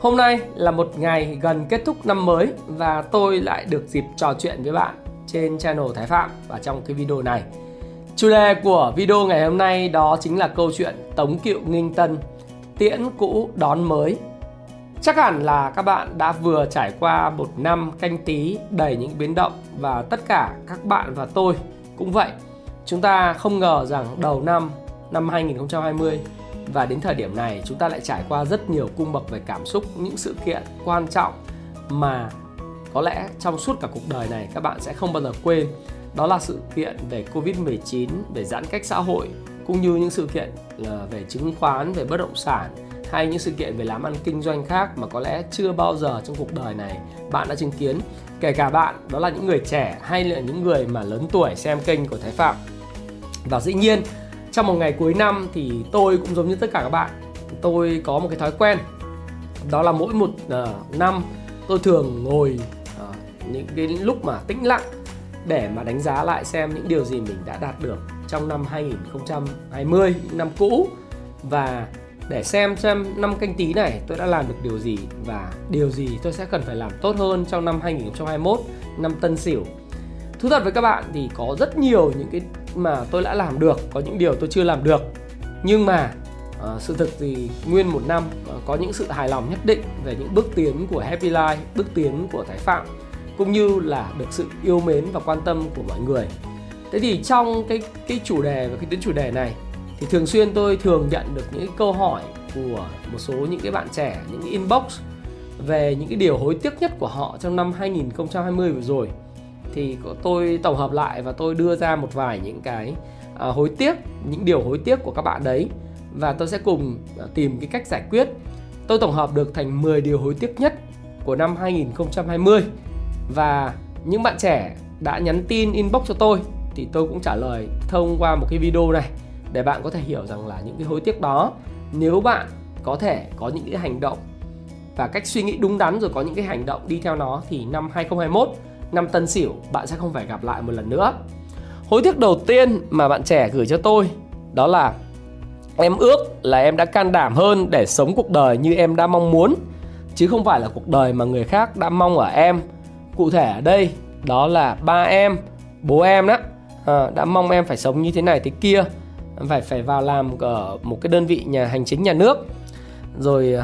Hôm nay là một ngày gần kết thúc năm mới và tôi lại được dịp trò chuyện với bạn trên channel Thái Phạm và trong cái video này. Chủ đề của video ngày hôm nay đó chính là câu chuyện Tống Kiệu Nghinh Tân, tiễn cũ đón mới. Chắc hẳn là các bạn đã vừa trải qua một năm canh tí đầy những biến động và tất cả các bạn và tôi cũng vậy. Chúng ta không ngờ rằng đầu năm năm 2020 và đến thời điểm này chúng ta lại trải qua rất nhiều cung bậc về cảm xúc những sự kiện quan trọng mà có lẽ trong suốt cả cuộc đời này các bạn sẽ không bao giờ quên. Đó là sự kiện về Covid-19, về giãn cách xã hội cũng như những sự kiện về chứng khoán, về bất động sản hay những sự kiện về làm ăn kinh doanh khác mà có lẽ chưa bao giờ trong cuộc đời này bạn đã chứng kiến. Kể cả bạn đó là những người trẻ hay là những người mà lớn tuổi xem kênh của Thái Phạm. Và dĩ nhiên trong một ngày cuối năm thì tôi cũng giống như tất cả các bạn tôi có một cái thói quen đó là mỗi một uh, năm tôi thường ngồi uh, những cái lúc mà tĩnh lặng để mà đánh giá lại xem những điều gì mình đã đạt được trong năm 2020 năm cũ và để xem xem năm canh tí này tôi đã làm được điều gì và điều gì tôi sẽ cần phải làm tốt hơn trong năm 2021 năm Tân Sửu. Thú thật với các bạn thì có rất nhiều những cái mà tôi đã làm được có những điều tôi chưa làm được. Nhưng mà uh, sự thực thì nguyên một năm uh, có những sự hài lòng nhất định về những bước tiến của Happy Life bước tiến của Thái Phạm cũng như là được sự yêu mến và quan tâm của mọi người. Thế thì trong cái cái chủ đề và cái tuyến chủ đề này thì thường xuyên tôi thường nhận được những câu hỏi của một số những cái bạn trẻ những cái inbox về những cái điều hối tiếc nhất của họ trong năm 2020 vừa rồi thì tôi tổng hợp lại và tôi đưa ra một vài những cái à, hối tiếc những điều hối tiếc của các bạn đấy. Và tôi sẽ cùng à, tìm cái cách giải quyết. Tôi tổng hợp được thành 10 điều hối tiếc nhất của năm 2020 và những bạn trẻ đã nhắn tin inbox cho tôi thì tôi cũng trả lời thông qua một cái video này để bạn có thể hiểu rằng là những cái hối tiếc đó nếu bạn có thể có những cái hành động và cách suy nghĩ đúng đắn rồi có những cái hành động đi theo nó thì năm 2021 năm Tân Sửu bạn sẽ không phải gặp lại một lần nữa. Hối tiếc đầu tiên mà bạn trẻ gửi cho tôi đó là em ước là em đã can đảm hơn để sống cuộc đời như em đã mong muốn chứ không phải là cuộc đời mà người khác đã mong ở em. Cụ thể ở đây đó là ba em, bố em đó à, đã mong em phải sống như thế này thế kia, phải phải vào làm ở một cái đơn vị nhà hành chính nhà nước. Rồi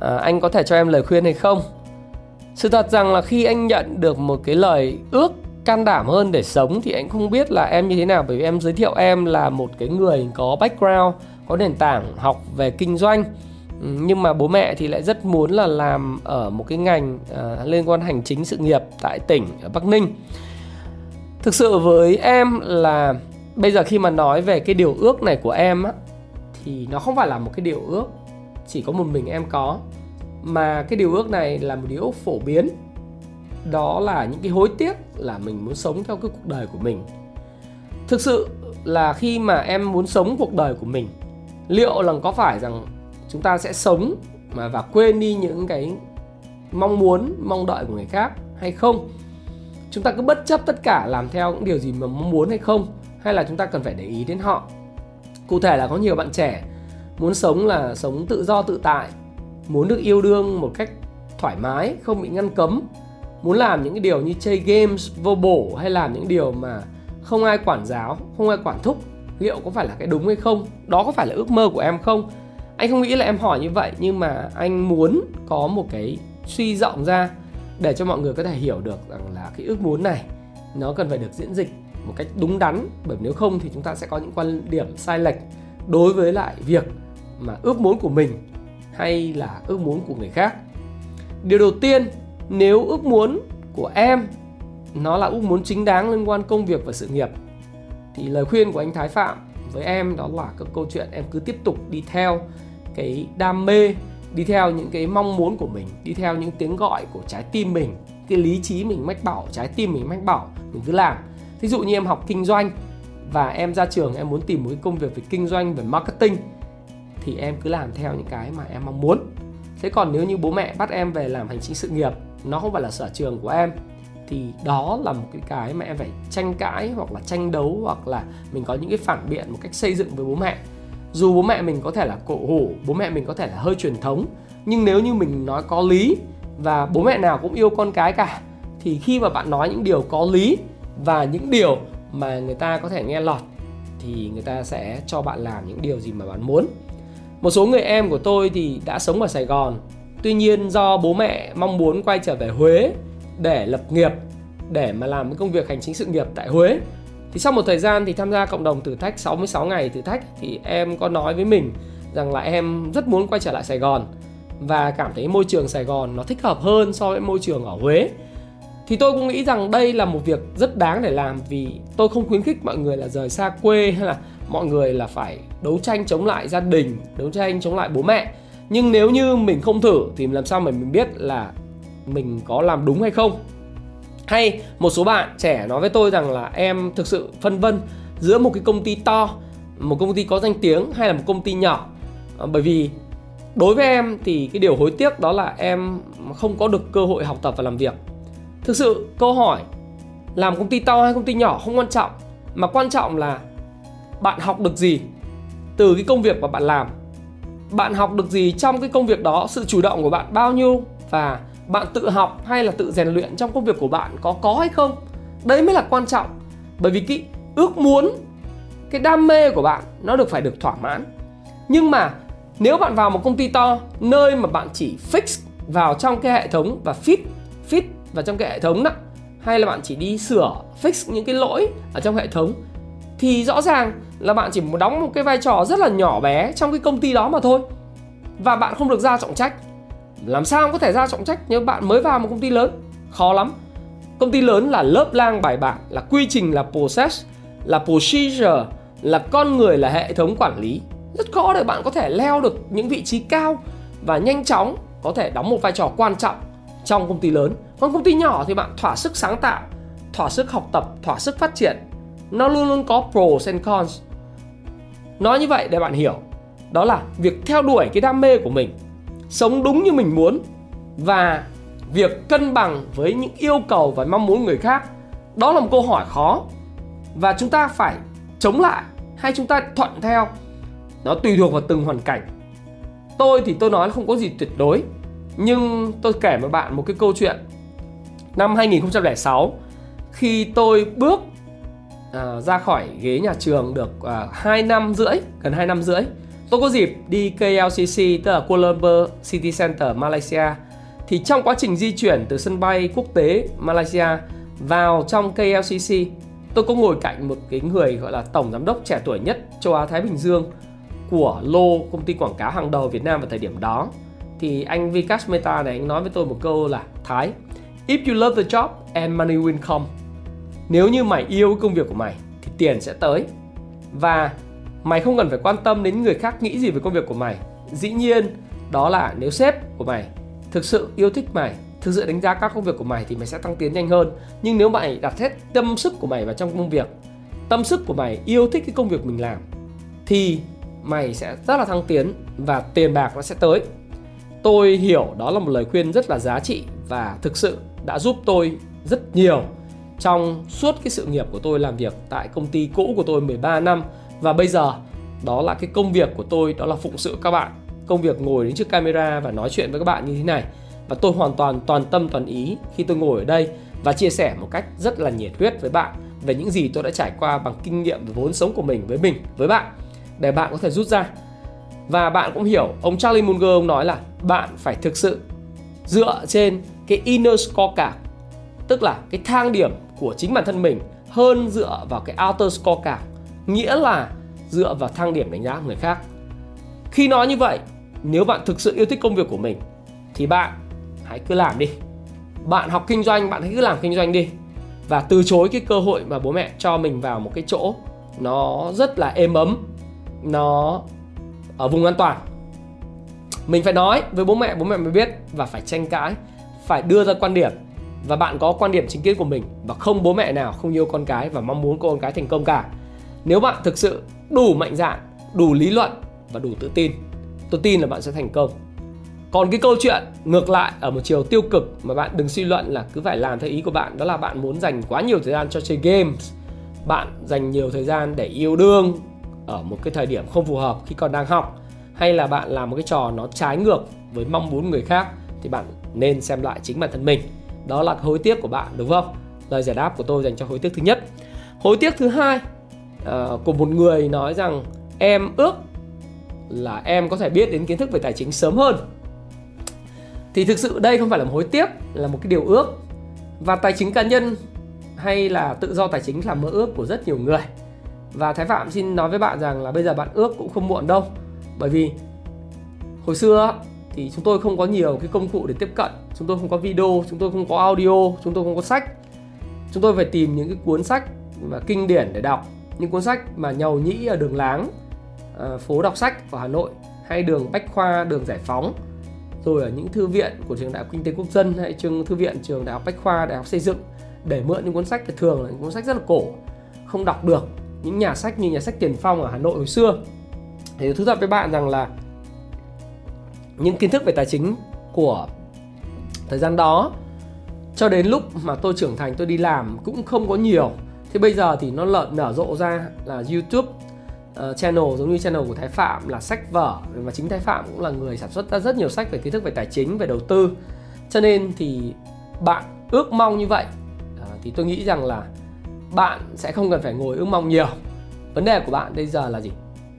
à, anh có thể cho em lời khuyên hay không? Sự thật rằng là khi anh nhận được một cái lời ước can đảm hơn để sống thì anh không biết là em như thế nào. Bởi vì em giới thiệu em là một cái người có background, có nền tảng học về kinh doanh. Ừ, nhưng mà bố mẹ thì lại rất muốn là làm ở một cái ngành uh, liên quan hành chính sự nghiệp tại tỉnh ở Bắc Ninh. Thực sự với em là bây giờ khi mà nói về cái điều ước này của em á thì nó không phải là một cái điều ước chỉ có một mình em có mà cái điều ước này là một điều ước phổ biến. Đó là những cái hối tiếc là mình muốn sống theo cái cuộc đời của mình. Thực sự là khi mà em muốn sống cuộc đời của mình, liệu là có phải rằng chúng ta sẽ sống mà và quên đi những cái mong muốn, mong đợi của người khác hay không? Chúng ta cứ bất chấp tất cả làm theo những điều gì mà mong muốn hay không? Hay là chúng ta cần phải để ý đến họ? Cụ thể là có nhiều bạn trẻ muốn sống là sống tự do tự tại muốn được yêu đương một cách thoải mái, không bị ngăn cấm. Muốn làm những cái điều như chơi games vô bổ hay làm những điều mà không ai quản giáo, không ai quản thúc, liệu có phải là cái đúng hay không? Đó có phải là ước mơ của em không? Anh không nghĩ là em hỏi như vậy, nhưng mà anh muốn có một cái suy rộng ra để cho mọi người có thể hiểu được rằng là cái ước muốn này, nó cần phải được diễn dịch một cách đúng đắn. Bởi nếu không thì chúng ta sẽ có những quan điểm sai lệch đối với lại việc mà ước muốn của mình hay là ước muốn của người khác? Điều đầu tiên, nếu ước muốn của em nó là ước muốn chính đáng liên quan công việc và sự nghiệp, thì lời khuyên của anh Thái Phạm với em đó là các câu chuyện em cứ tiếp tục đi theo cái đam mê, đi theo những cái mong muốn của mình, đi theo những tiếng gọi của trái tim mình, cái lý trí mình mách bảo, trái tim mình mách bảo, mình cứ làm. Thí dụ như em học kinh doanh và em ra trường em muốn tìm một cái công việc về kinh doanh, về marketing thì em cứ làm theo những cái mà em mong muốn. Thế còn nếu như bố mẹ bắt em về làm hành chính sự nghiệp, nó không phải là sở trường của em, thì đó là một cái cái mà em phải tranh cãi hoặc là tranh đấu hoặc là mình có những cái phản biện một cách xây dựng với bố mẹ. Dù bố mẹ mình có thể là cổ hủ, bố mẹ mình có thể là hơi truyền thống, nhưng nếu như mình nói có lý và bố mẹ nào cũng yêu con cái cả, thì khi mà bạn nói những điều có lý và những điều mà người ta có thể nghe lọt, thì người ta sẽ cho bạn làm những điều gì mà bạn muốn một số người em của tôi thì đã sống ở sài gòn tuy nhiên, do bố mẹ mong muốn quay trở về huế để lập nghiệp, để mà làm cái công việc hành chính sự nghiệp tại huế thì sau một thời gian thì tham gia cộng đồng thử thách 66 ngày thử thách, thì em có nói với mình rằng là em rất muốn quay trở lại Sài Gòn và cảm thấy môi trường Sài Gòn nó thích hợp hơn so với môi trường ở Huế. Thì tôi cũng nghĩ rằng đây là một việc rất đáng để làm vì tôi không khuyến khích mọi người là rời xa quê hay là mọi người là phải đấu tranh chống lại gia đình, đấu tranh chống lại bố mẹ. Nhưng nếu như mình không thử thì làm sao mà mình biết là mình có làm đúng hay không? Hay một số bạn trẻ nói với tôi rằng là em thực sự phân vân giữa một cái công ty to một công ty có danh tiếng hay là một công ty nhỏ. À, bởi vì đối với em thì cái điều hối tiếc đó là em không có được cơ hội học tập và làm việc. Thực sự câu hỏi làm công ty to hay công ty nhỏ không quan trọng mà quan trọng là bạn học được gì từ cái công việc mà bạn làm. Bạn học được gì trong cái công việc đó, sự chủ động của bạn bao nhiêu, và bạn tự học hay là tự rèn luyện trong công việc của bạn có có hay không? Đấy mới là quan trọng. Bởi vì cái ước muốn, cái đam mê của bạn nó được phải được thỏa mãn. Nhưng mà nếu bạn vào một công ty to, nơi mà bạn chỉ fix vào trong cái hệ thống và fit fit vào trong cái hệ thống đó, hay là bạn chỉ đi sửa, fix những cái lỗi ở trong hệ thống thì rõ ràng là bạn chỉ đóng một cái vai trò rất là nhỏ bé trong cái công ty đó mà thôi. Và bạn không được ra trọng trách. Làm sao có thể ra trọng trách nếu bạn mới vào một công ty lớn? Khó lắm. Công ty lớn là lớp lang bài bản, là quy trình, là process, là procedure, là con người, là hệ thống quản lý. Rất khó để bạn có thể leo được những vị trí cao và nhanh chóng có thể đóng một vai trò quan trọng trong công ty lớn. Còn công ty nhỏ thì bạn thỏa sức sáng tạo, thỏa sức học tập, thỏa sức phát triển nó luôn luôn có pros and cons. Nói như vậy để bạn hiểu. Đó là việc theo đuổi cái đam mê của mình, sống đúng như mình muốn và việc cân bằng với những yêu cầu và mong muốn người khác. Đó là một câu hỏi khó và chúng ta phải chống lại hay chúng ta thuận theo? Nó tùy thuộc vào từng hoàn cảnh. Tôi thì tôi nói không có gì tuyệt đối, nhưng tôi kể với bạn một cái câu chuyện. Năm 2006 khi tôi bước à, ra khỏi ghế nhà trường được ờ, à, 2 năm rưỡi gần 2 năm rưỡi. Tôi có dịp đi KLCC tức là Kuala Lumpur City Center Malaysia. Thì trong quá trình di chuyển từ sân bay quốc tế Malaysia vào trong KLCC tôi có ngồi cạnh một cái người gọi là tổng giám đốc trẻ tuổi nhất châu Á Thái Bình Dương của Lô công ty quảng cáo hàng đầu Việt Nam vào thời điểm đó. Thì anh Vikas Mehta này anh nói với tôi một câu là Thái If you love the job and money will come. Nếu như mày yêu công việc của mày thì tiền sẽ tới và Mày không cần phải quan tâm đến người khác nghĩ gì về công việc của mày. Dĩ nhiên, đó là nếu sếp của mày thực sự yêu thích mày, thực sự đánh giá các công việc của mày thì mày sẽ tăng tiến nhanh hơn. Nhưng nếu mày đặt hết tâm sức của mày vào trong công việc, tâm sức của mày yêu thích cái công việc mình làm thì mày sẽ rất là thăng tiến và tiền bạc nó sẽ tới. Tôi hiểu đó là một lời khuyên rất là giá trị và thực sự đã giúp tôi rất nhiều trong suốt cái sự nghiệp của tôi làm việc tại công ty cũ của tôi 13 năm, và bây giờ, đó là cái công việc của tôi, đó là phụng sự các bạn. Công việc ngồi đến trước camera và nói chuyện với các bạn như thế này. Và tôi hoàn toàn toàn tâm, toàn ý khi tôi ngồi ở đây và chia sẻ một cách rất là nhiệt huyết với bạn về những gì tôi đã trải qua bằng kinh nghiệm và vốn sống của mình với mình, với bạn. Để bạn có thể rút ra. Và bạn cũng hiểu, ông Charlie Munger, ông nói là bạn phải thực sự dựa trên cái inner scorecard, tức là cái thang điểm của chính bản thân mình hơn dựa vào cái outer score cả nghĩa là dựa vào thang điểm đánh giá của người khác. Khi nói như vậy, nếu bạn thực sự yêu thích công việc của mình, thì bạn hãy cứ làm đi. Bạn học kinh doanh, bạn hãy cứ làm kinh doanh đi. Và từ chối cái cơ hội mà bố mẹ cho mình vào một cái chỗ nó rất là êm ấm, nó ở vùng an toàn. Mình phải nói với bố mẹ bố mẹ mới biết và phải tranh cãi, phải đưa ra quan điểm và bạn có quan điểm chính kiến của mình và không bố mẹ nào không yêu con cái và mong muốn con cái thành công cả. Nếu bạn thực sự đủ mạnh dạn, đủ lý luận và đủ tự tin, tôi tin là bạn sẽ thành công. Còn cái câu chuyện ngược lại ở một chiều tiêu cực mà bạn đừng suy luận là cứ phải làm theo ý của bạn, đó là bạn muốn dành quá nhiều thời gian cho chơi games. Bạn dành nhiều thời gian để yêu đương ở một cái thời điểm không phù hợp khi còn đang học. Hay là bạn làm một cái trò nó trái ngược với mong muốn người khác thì bạn nên xem lại chính bản thân mình đó là hối tiếc của bạn đúng không? Lời giải đáp của tôi dành cho hối tiếc thứ nhất. Hối tiếc thứ hai uh, của một người nói rằng em ước là em có thể biết đến kiến thức về tài chính sớm hơn. Thì thực sự đây không phải là một hối tiếc là một cái điều ước. Và tài chính cá nhân hay là tự do tài chính là mơ ước của rất nhiều người. Và thái phạm xin nói với bạn rằng là bây giờ bạn ước cũng không muộn đâu. Bởi vì hồi xưa thì chúng tôi không có nhiều cái công cụ để tiếp cận chúng tôi không có video, chúng tôi không có audio, chúng tôi không có sách. Chúng tôi phải tìm những cái cuốn sách mà kinh điển để đọc. Những cuốn sách mà nhầu nhĩ ở đường láng ờ, phố đọc sách của hà nội, hay đường bách khoa, đường giải phóng. Rồi ở những thư viện của trường đại học kinh tế quốc dân, hay trường, thư viện trường đại học bách khoa, đại học xây dựng, để mượn những cuốn sách thì thường là những cuốn sách rất là cổ, không đọc được. Những nhà sách như nhà sách tiền phong ở hà nội hồi xưa. Thì thú thật với bạn rằng là những kiến thức về tài chính của thời gian đó. Cho đến lúc mà tôi trưởng thành tôi đi làm cũng không có nhiều. Thế bây giờ thì nó lợn nở rộ ra là youtube uh, channel giống như channel của thái phạm là sách vở. Và chính thái phạm cũng là người sản xuất ra rất nhiều sách về kiến thức về tài chính về đầu tư. Cho nên thì bạn ước mong như vậy. Uh, thì tôi nghĩ rằng là bạn sẽ không cần phải ngồi ước mong nhiều. Vấn đề của bạn bây giờ là gì?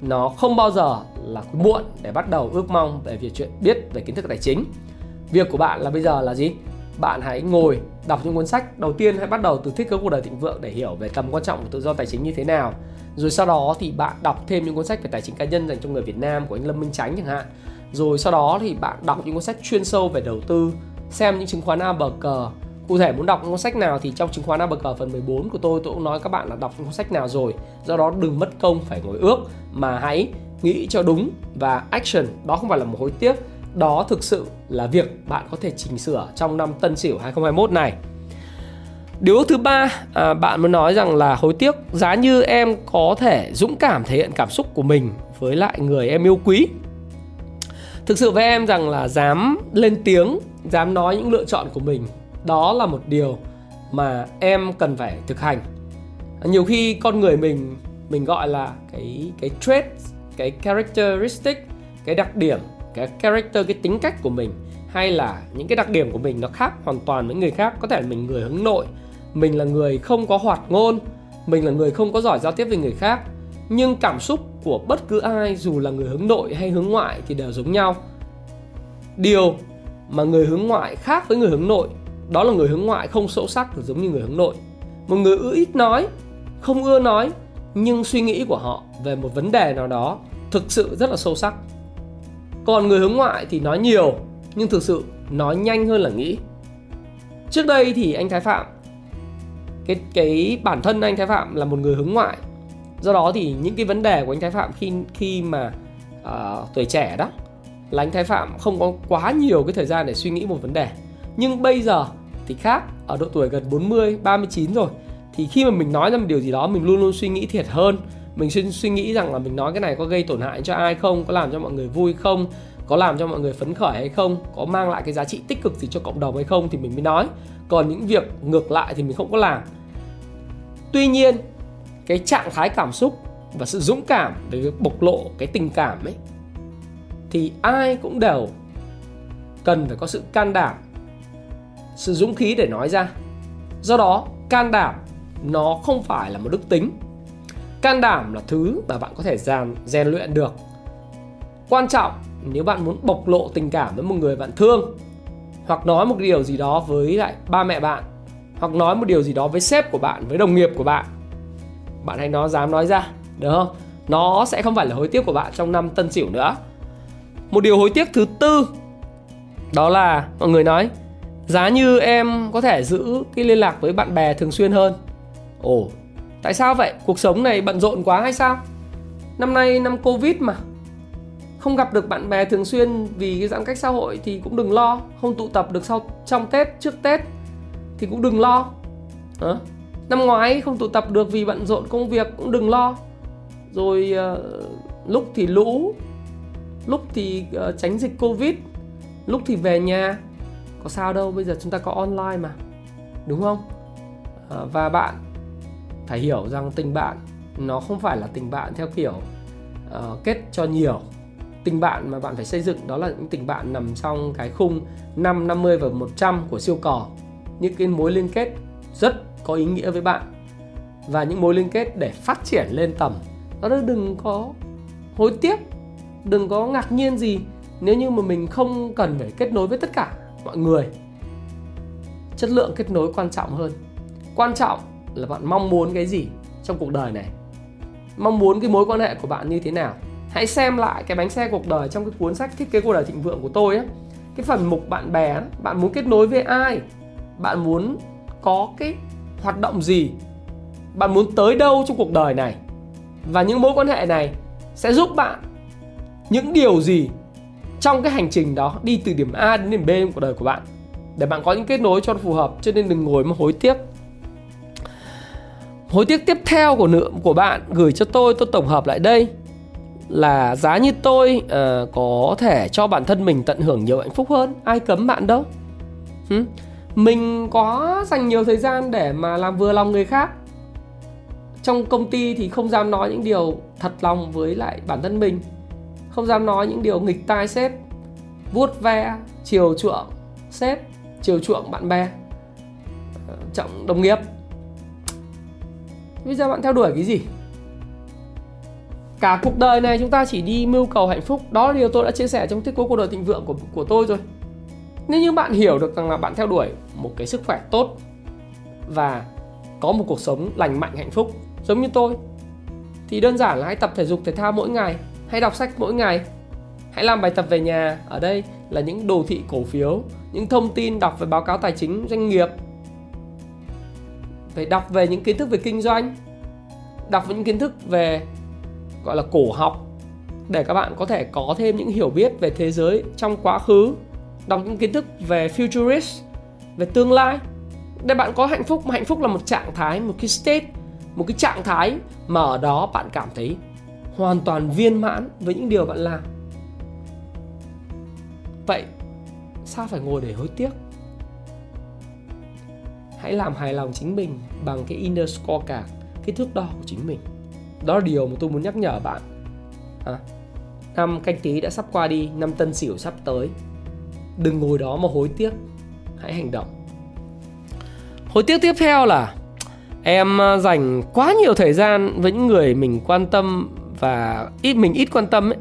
Nó không bao giờ là muộn để bắt đầu ước mong về việc chuyện biết về kiến thức tài chính việc của bạn là bây giờ là gì? Bạn hãy ngồi, đọc những cuốn sách đầu tiên hãy bắt đầu từ thiết kế cuộc đời thịnh vượng để hiểu về tầm quan trọng của tự do tài chính như thế nào. Rồi sau đó thì bạn đọc thêm những cuốn sách về tài chính cá nhân dành cho người Việt Nam của anh Lâm Minh Chánh chẳng hạn. Rồi sau đó thì bạn đọc những cuốn sách chuyên sâu về đầu tư, xem những chứng khoán A bờ cờ. Cụ thể muốn đọc cuốn sách nào thì trong chứng khoán A bờ cờ phần 14 của tôi tôi cũng nói các bạn là đọc cuốn sách nào rồi. Do đó đừng mất công phải ngồi ước mà hãy nghĩ cho đúng và action. Đó không phải là một hối tiếc đó thực sự là việc bạn có thể chỉnh sửa trong năm Tân Sửu 2021 này. Điều thứ ba, à, bạn muốn nói rằng là hối tiếc giá như em có thể dũng cảm thể hiện cảm xúc của mình với lại người em yêu quý. Thực sự với em rằng là dám lên tiếng, dám nói những lựa chọn của mình đó là một điều mà em cần phải thực hành nhiều khi con người mình mình gọi là cái cái trait cái characteristic cái đặc điểm cái character, cái tính cách của mình, hay là những cái đặc điểm của mình nó khác hoàn toàn với người khác. Có thể là mình người hướng nội, mình là người không có hoạt ngôn, mình là người không có giỏi giao tiếp với người khác. Nhưng cảm xúc của bất cứ ai, dù là người hướng nội hay hướng ngoại, thì đều giống nhau. Điều mà người hướng ngoại khác với người hướng nội, đó là người hướng ngoại không sâu sắc, giống như người hướng nội. Một người ưa ít nói, không ưa nói, nhưng suy nghĩ của họ về một vấn đề nào đó thực sự rất là sâu sắc còn người hướng ngoại thì nói nhiều nhưng thực sự nói nhanh hơn là nghĩ. Trước đây thì anh thái phạm cái cái bản thân anh thái phạm là một người hướng ngoại. Do đó thì những cái vấn đề của anh thái phạm khi khi mà uh, tuổi trẻ đó là anh thái phạm không có quá nhiều cái thời gian để suy nghĩ một vấn đề. Nhưng bây giờ thì khác ở độ tuổi gần 40, 39 rồi thì khi mà mình nói ra một điều gì đó mình luôn luôn suy nghĩ thiệt hơn mình suy, suy nghĩ rằng là mình nói cái này có gây tổn hại cho ai không? Có làm cho mọi người vui không? Có làm cho mọi người phấn khởi hay không? Có mang lại cái giá trị tích cực gì cho cộng đồng hay không? Thì mình mới nói. Còn những việc ngược lại thì mình không có làm. Tuy nhiên cái trạng thái cảm xúc và sự dũng cảm về việc bộc lộ cái tình cảm ấy thì ai cũng đều cần phải có sự can đảm sự dũng khí để nói ra. Do đó can đảm nó không phải là một đức tính can đảm là thứ mà bạn có thể rèn rèn luyện được. Quan trọng nếu bạn muốn bộc lộ tình cảm với một người bạn thương hoặc nói một điều gì đó với lại ba mẹ bạn hoặc nói một điều gì đó với sếp của bạn với đồng nghiệp của bạn bạn hãy nói dám nói ra được không? Nó sẽ không phải là hối tiếc của bạn trong năm tân sửu nữa. Một điều hối tiếc thứ tư đó là mọi người nói Giá như em có thể giữ cái liên lạc với bạn bè thường xuyên hơn. Ồ, tại sao vậy? Cuộc sống này bận rộn quá hay sao? Năm nay năm Covid mà. Không gặp được bạn bè thường xuyên vì cái giãn cách xã hội thì cũng đừng lo. Không tụ tập được sau trong tết trước tết thì cũng đừng lo. À. năm ngoái không tụ tập được vì bận rộn công việc cũng đừng lo. Rồi uh, lúc thì lũ lúc thì uh, tránh dịch covid lúc thì về nhà. Có sao đâu bây giờ chúng ta có online mà. Đúng không? À, và bạn phải hiểu rằng tình bạn nó không phải là tình bạn theo kiểu uh, kết cho nhiều. Tình bạn mà bạn phải xây dựng đó là những tình bạn nằm trong cái khung 5, 50 và 100 của siêu cò. Những cái mối liên kết rất có ý nghĩa với bạn. Và những mối liên kết để phát triển lên tầm đó đừng có hối tiếc đừng có ngạc nhiên gì nếu như mà mình không cần phải kết nối với tất cả mọi người. Chất lượng kết nối quan trọng hơn. Quan trọng là bạn mong muốn cái gì trong cuộc đời này? Mong muốn cái mối quan hệ của bạn như thế nào? Hãy xem lại cái bánh xe cuộc đời trong cái cuốn sách thiết kế cuộc đời thịnh vượng của tôi á, cái phần mục bạn bè bạn muốn kết nối với ai? Bạn muốn có cái hoạt động gì? Bạn muốn tới đâu trong cuộc đời này? Và những mối quan hệ này sẽ giúp bạn những điều gì trong cái hành trình đó đi từ điểm A đến điểm B trong cuộc đời của bạn? Để bạn có những kết nối cho nó phù hợp cho nên đừng ngồi mà hối tiếc hối tiếc tiếp theo của nữa của bạn gửi cho tôi tôi tổng hợp lại đây. Là giá như tôi uh, có thể cho bản thân mình tận hưởng nhiều hạnh phúc hơn. Ai cấm bạn đâu. Hmm? mình có dành nhiều thời gian để mà làm vừa lòng người khác. Trong công ty thì không dám nói những điều thật lòng với lại bản thân mình. Không dám nói những điều nghịch tai sếp. Vuốt ve chiều chuộng sếp chiều chuộng bạn bè. Ờ, trọng đồng nghiệp bây giờ bạn theo đuổi cái gì? Cả cuộc đời này chúng ta chỉ đi mưu cầu hạnh phúc. Đó là điều tôi đã chia sẻ trong thiết cố cuộc đời thịnh vượng của của tôi rồi. Nếu như bạn hiểu được rằng là bạn theo đuổi một cái sức khỏe tốt và có một cuộc sống lành mạnh, hạnh phúc, giống như tôi, thì đơn giản là hãy tập thể dục, thể thao mỗi ngày. Hãy đọc sách mỗi ngày. Hãy làm bài tập về nhà. Ở đây là những đồ thị cổ phiếu, những thông tin đọc về báo cáo tài chính, doanh nghiệp phải đọc về những kiến thức về kinh doanh, đọc về những kiến thức về, gọi là, cổ học, để các bạn có thể có thêm những hiểu biết về thế giới trong quá khứ, đọc những kiến thức về futurist, về tương lai. Để bạn có hạnh phúc, mà hạnh phúc là một trạng thái, một cái state, một cái trạng thái mà ở đó bạn cảm thấy hoàn toàn viên mãn với những điều bạn làm. Vậy sao phải ngồi để hối tiếc? Hãy làm hài lòng chính mình bằng cái inner scorecard cái thước đo của chính mình. Đó là điều mà tôi muốn nhắc nhở bạn. À, năm canh tí đã sắp qua đi năm tân sửu sắp tới. Đừng ngồi đó mà hối tiếc hãy hành động. Hối tiếc tiếp theo là em à, dành quá nhiều thời gian với những người mình quan tâm và ít mình ít quan tâm ấy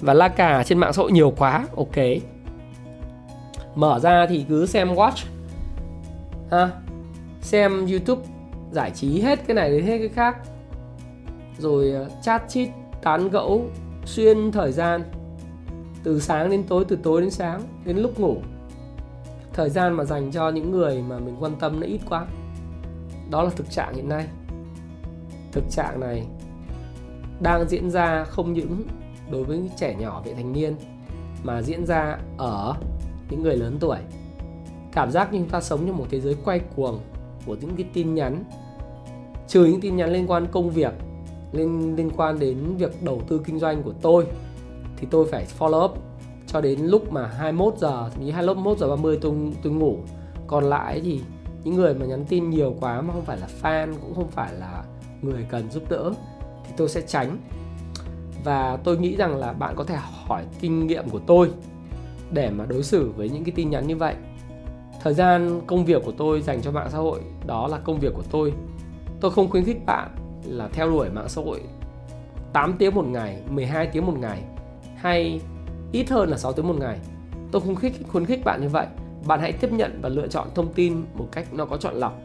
và la cà trên mạng xã hội nhiều quá. Ok. Mở ra thì cứ xem watch. Ha? Xem youtube giải trí hết cái này đến hết cái khác. Rồi ờ, chat chít, tán gẫu, xuyên thời gian. Từ sáng đến tối, từ tối đến sáng, đến lúc ngủ. Thời gian mà dành cho những người mà mình quan tâm nó ít quá. Đó là thực trạng hiện nay. Thực trạng này đang diễn ra không những đối với trẻ nhỏ, vị thành niên, mà diễn ra ở những người lớn tuổi. Cảm giác như chúng ta sống trong một thế giới quay cuồng của những cái tin nhắn, trừ những tin nhắn liên quan công việc, liên liên quan đến việc đầu tư kinh doanh của tôi, thì tôi phải follow up cho đến lúc mà 21 giờ, thậm chí 21 giờ 30 tôi tôi ngủ. Còn lại thì những người mà nhắn tin nhiều quá mà không phải là fan, cũng không phải là người cần giúp đỡ, thì tôi sẽ tránh. Và tôi nghĩ rằng là bạn có thể hỏi kinh nghiệm của tôi để mà đối xử với những cái tin nhắn như vậy thời gian công việc của tôi dành cho mạng xã hội đó là công việc của tôi. Tôi không khuyến khích bạn là theo đuổi mạng xã hội 8 tiếng một ngày 12 tiếng một ngày hay ít hơn là 6 tiếng một ngày. Tôi không khuyến khích, khuyến khích bạn như vậy. Bạn hãy tiếp nhận và lựa chọn thông tin một cách nó có chọn lọc.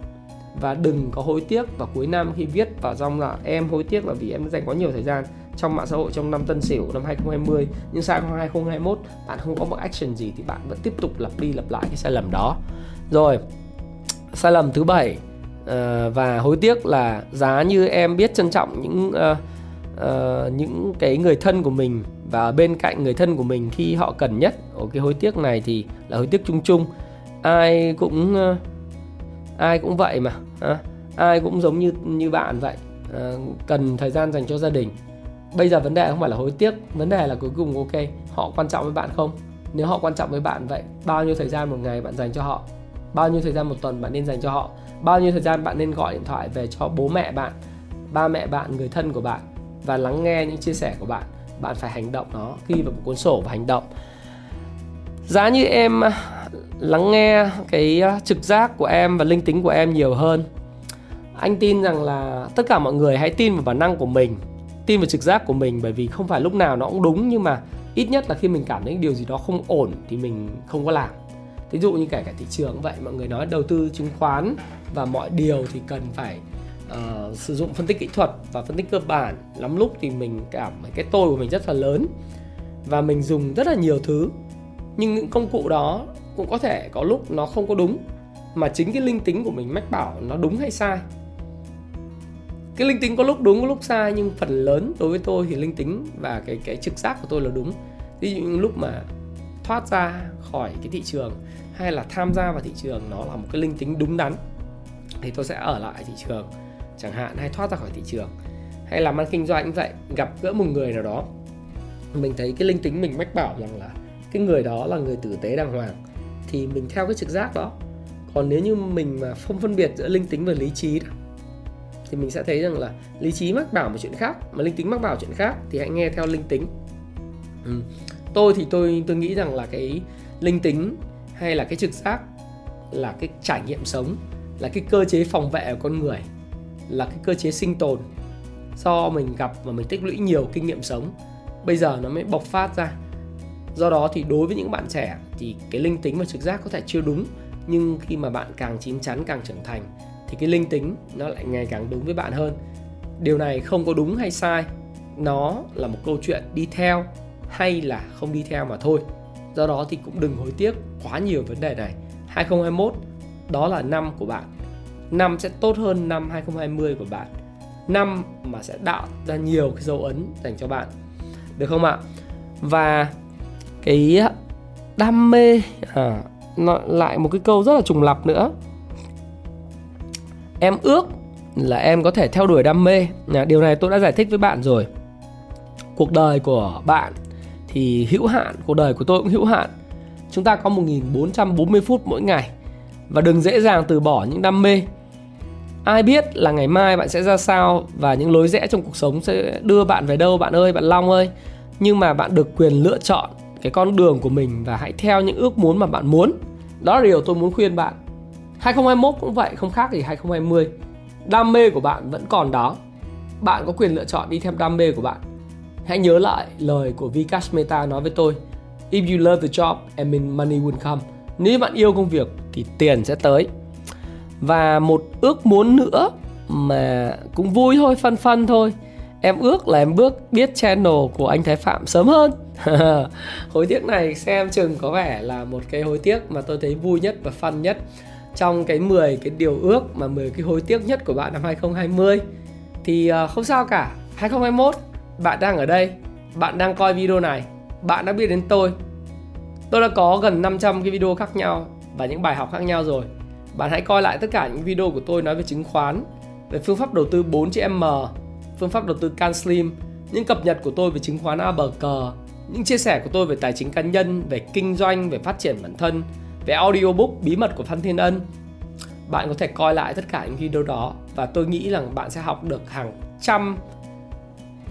Và đừng có hối tiếc vào cuối năm khi viết vào trong là em hối tiếc là vì em dành quá nhiều thời gian trong mạng xã hội trong năm Tân Sửu năm 2020 nhưng sang năm 2021 bạn không có một action gì thì bạn vẫn tiếp tục lặp đi lặp lại cái sai lầm đó. Rồi sai lầm thứ bảy uh, và hối tiếc là giá như em biết trân trọng những uh, uh, những cái người thân của mình và bên cạnh người thân của mình khi họ cần nhất. Ở cái hối tiếc này thì là hối tiếc chung chung. Ai cũng uh, ai cũng vậy mà ai cũng giống như như bạn vậy. Cần thời gian dành cho gia đình bây giờ vấn đề không phải là hối tiếc, vấn đề là cuối cùng ok, họ quan trọng với bạn không? Nếu họ quan trọng với bạn vậy, bao nhiêu thời gian một ngày bạn dành cho họ? Bao nhiêu thời gian một tuần bạn nên dành cho họ? Bao nhiêu thời gian bạn nên gọi điện thoại về cho bố mẹ bạn, ba mẹ bạn, người thân của bạn và lắng nghe những chia sẻ của bạn? Bạn phải hành động nó, ghi vào một cuốn sổ và hành động. Giá như em à, lắng nghe cái à, trực giác của em và linh tính của em nhiều hơn. Anh tin rằng là tất cả mọi người hãy tin vào bản năng của mình tin vào trực giác của mình bởi vì không phải lúc nào nó cũng đúng nhưng mà ít nhất là khi mình cảm thấy điều gì đó không ổn thì mình không có làm. Ví dụ như kể cả thị trường vậy mọi người nói đầu tư chứng khoán và mọi điều thì cần phải uh, sử dụng phân tích kỹ thuật và phân tích cơ bản. Lắm lúc thì mình cảm thấy cái tôi của mình rất là lớn và mình dùng rất là nhiều thứ nhưng những công cụ đó cũng có thể có lúc nó không có đúng mà chính cái linh tính của mình mách bảo nó đúng hay sai cái linh tính có lúc đúng có lúc sai nhưng phần lớn đối với tôi thì linh tính và cái cái trực giác của tôi là đúng. Ví dụ như lúc mà thoát ra khỏi cái thị trường hay là tham gia vào thị trường nó là một cái linh tính đúng đắn thì tôi sẽ ở lại thị trường chẳng hạn hay thoát ra khỏi thị trường. Hay làm ăn kinh doanh cũng vậy gặp gỡ một người nào đó mình thấy cái linh tính mình mách bảo rằng là cái người đó là người tử tế đàng hoàng thì mình theo cái trực giác đó. Còn nếu như mình mà không phân biệt giữa linh tính và lý trí đó, thì mình sẽ thấy rằng là lý trí mắc bảo một chuyện khác, mà linh tính mắc bảo chuyện khác thì hãy nghe theo linh tính. Ừ. tôi thì tôi tôi nghĩ rằng là cái linh tính hay là cái trực giác là cái trải nghiệm sống, là cái cơ chế phòng vệ của con người, là cái cơ chế sinh tồn. Do mình gặp và mình tích lũy nhiều kinh nghiệm sống, bây giờ nó mới bộc phát ra. Do đó thì đối với những bạn trẻ thì cái linh tính và trực giác có thể chưa đúng, nhưng khi mà bạn càng chín chắn, càng trưởng thành thì cái linh tính nó lại ngày càng đúng với bạn hơn. Điều này không có đúng hay sai nó là một câu chuyện đi theo hay là không đi theo mà thôi. Do đó thì cũng đừng hối tiếc quá nhiều vấn đề này. 2021 đó là năm của bạn. Năm sẽ tốt hơn năm 2020 của bạn. Năm mà sẽ tạo ra nhiều cái dấu ấn dành cho bạn. Được không ạ? Và cái đam mê à, lại một cái câu rất là trùng lặp nữa em ước là em có thể theo đuổi đam mê. Điều này tôi đã giải thích với bạn rồi. Cuộc đời của bạn thì hữu hạn, cuộc đời của tôi cũng hữu hạn. Chúng ta có 1440 phút mỗi ngày. Và đừng dễ dàng từ bỏ những đam mê. Ai biết là ngày mai bạn sẽ ra sao và những lối rẽ trong cuộc sống sẽ đưa bạn về đâu, bạn ơi, bạn long ơi. Nhưng mà bạn được quyền lựa chọn cái con đường của mình và hãy theo những ước muốn mà bạn muốn. Đó là điều tôi muốn khuyên bạn. 2021 cũng vậy, không khác gì 2020 đam mê của bạn vẫn còn đó. Bạn có quyền lựa chọn đi theo đam mê của bạn. Hãy nhớ lại lời của Vikas Mehta nói với tôi, if you love the job and money will come. Nếu bạn yêu công việc thì tiền sẽ tới. Và một ước muốn nữa mà cũng vui thôi phân phân thôi. Em ước là em bước biết channel của anh Thái Phạm sớm hơn. Hối tiếc này xem chừng có vẻ là một cái hối tiếc mà tôi thấy vui nhất và fun nhất trong cái 10 cái điều ước mà 10 cái hối tiếc nhất của bạn năm 2020 thì ờ, không sao cả. 2021 bạn đang ở đây. Bạn đang coi video này. Bạn đã biết đến tôi. Tôi đã có gần 500 cái video khác nhau và những bài học khác nhau rồi. Bạn hãy coi lại tất cả những video của tôi nói về chứng khoán, về phương pháp đầu tư 4 chữ M, phương pháp đầu tư Can Slim, những cập nhật của tôi về chứng khoán A bờ cờ, những chia sẻ của tôi về tài chính cá nhân, về kinh doanh, về phát triển bản thân về audiobook bí mật của Phan Thiên Ân, bạn có thể coi lại tất cả những video đó và tôi nghĩ rằng bạn sẽ học được hàng trăm,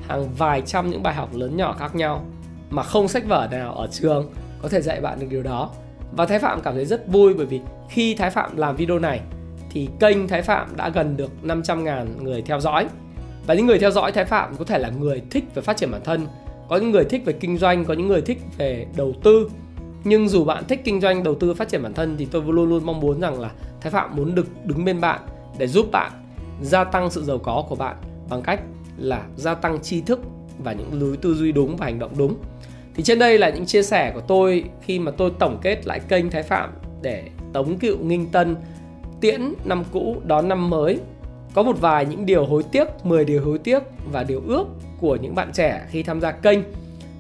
hàng vài trăm những bài học lớn nhỏ khác nhau mà không sách vở nào ở trường có thể dạy bạn được điều đó. Và Thái Phạm cảm thấy rất vui bởi vì khi Thái Phạm làm video này thì kênh Thái Phạm đã gần được 500.000 người theo dõi. Và những người theo dõi Thái Phạm có thể là người thích về phát triển bản thân, có những người thích về kinh doanh, có những người thích về đầu tư nhưng dù bạn thích kinh doanh, đầu tư, phát triển bản thân thì tôi luôn luôn mong muốn rằng là thái phạm muốn được đứng bên bạn để giúp bạn gia tăng sự giàu có của bạn bằng cách là gia tăng tri thức và những lối tư duy đúng và hành động đúng. Thì trên đây là những chia sẻ của tôi khi mà tôi tổng kết lại kênh thái phạm để tống cựu nghinh tân tiễn năm cũ đón năm mới. Có một vài những điều hối tiếc 10 điều hối tiếc và điều ước của những bạn trẻ khi tham gia kênh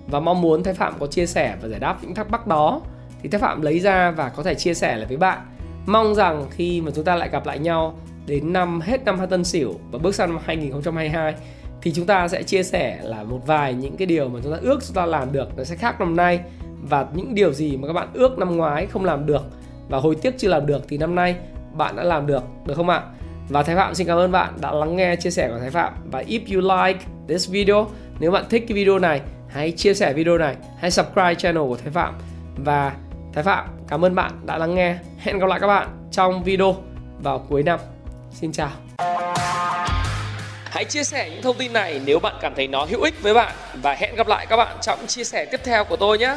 và mong muốn Thái Phạm có chia sẻ và giải đáp những thắc mắc đó thì Thái Phạm lấy ra và có thể chia sẻ lại với bạn. Mong rằng khi mà chúng ta lại gặp lại nhau đến năm, hết năm Tân Sửu và bước sang năm 2022 thì chúng ta sẽ chia sẻ là một vài những cái điều mà chúng ta ước chúng ta làm được nó sẽ khác năm nay và những điều gì mà các bạn ước năm ngoái không làm được và hồi tiếc chưa làm được thì năm nay bạn đã làm được được không ạ? Và Thái Phạm xin cảm ơn bạn đã lắng nghe chia sẻ của Thái Phạm và if you like this video, nếu bạn thích cái video này hãy chia sẻ video này, hãy subscribe channel của Thái Phạm. Và Thái Phạm, cảm ơn bạn đã lắng nghe. Hẹn gặp lại các bạn trong video vào cuối năm. Xin chào. Hãy chia sẻ những thông tin này nếu bạn cảm thấy nó hữu ích với bạn. Và hẹn gặp lại các bạn trong chia sẻ tiếp theo của tôi nhé.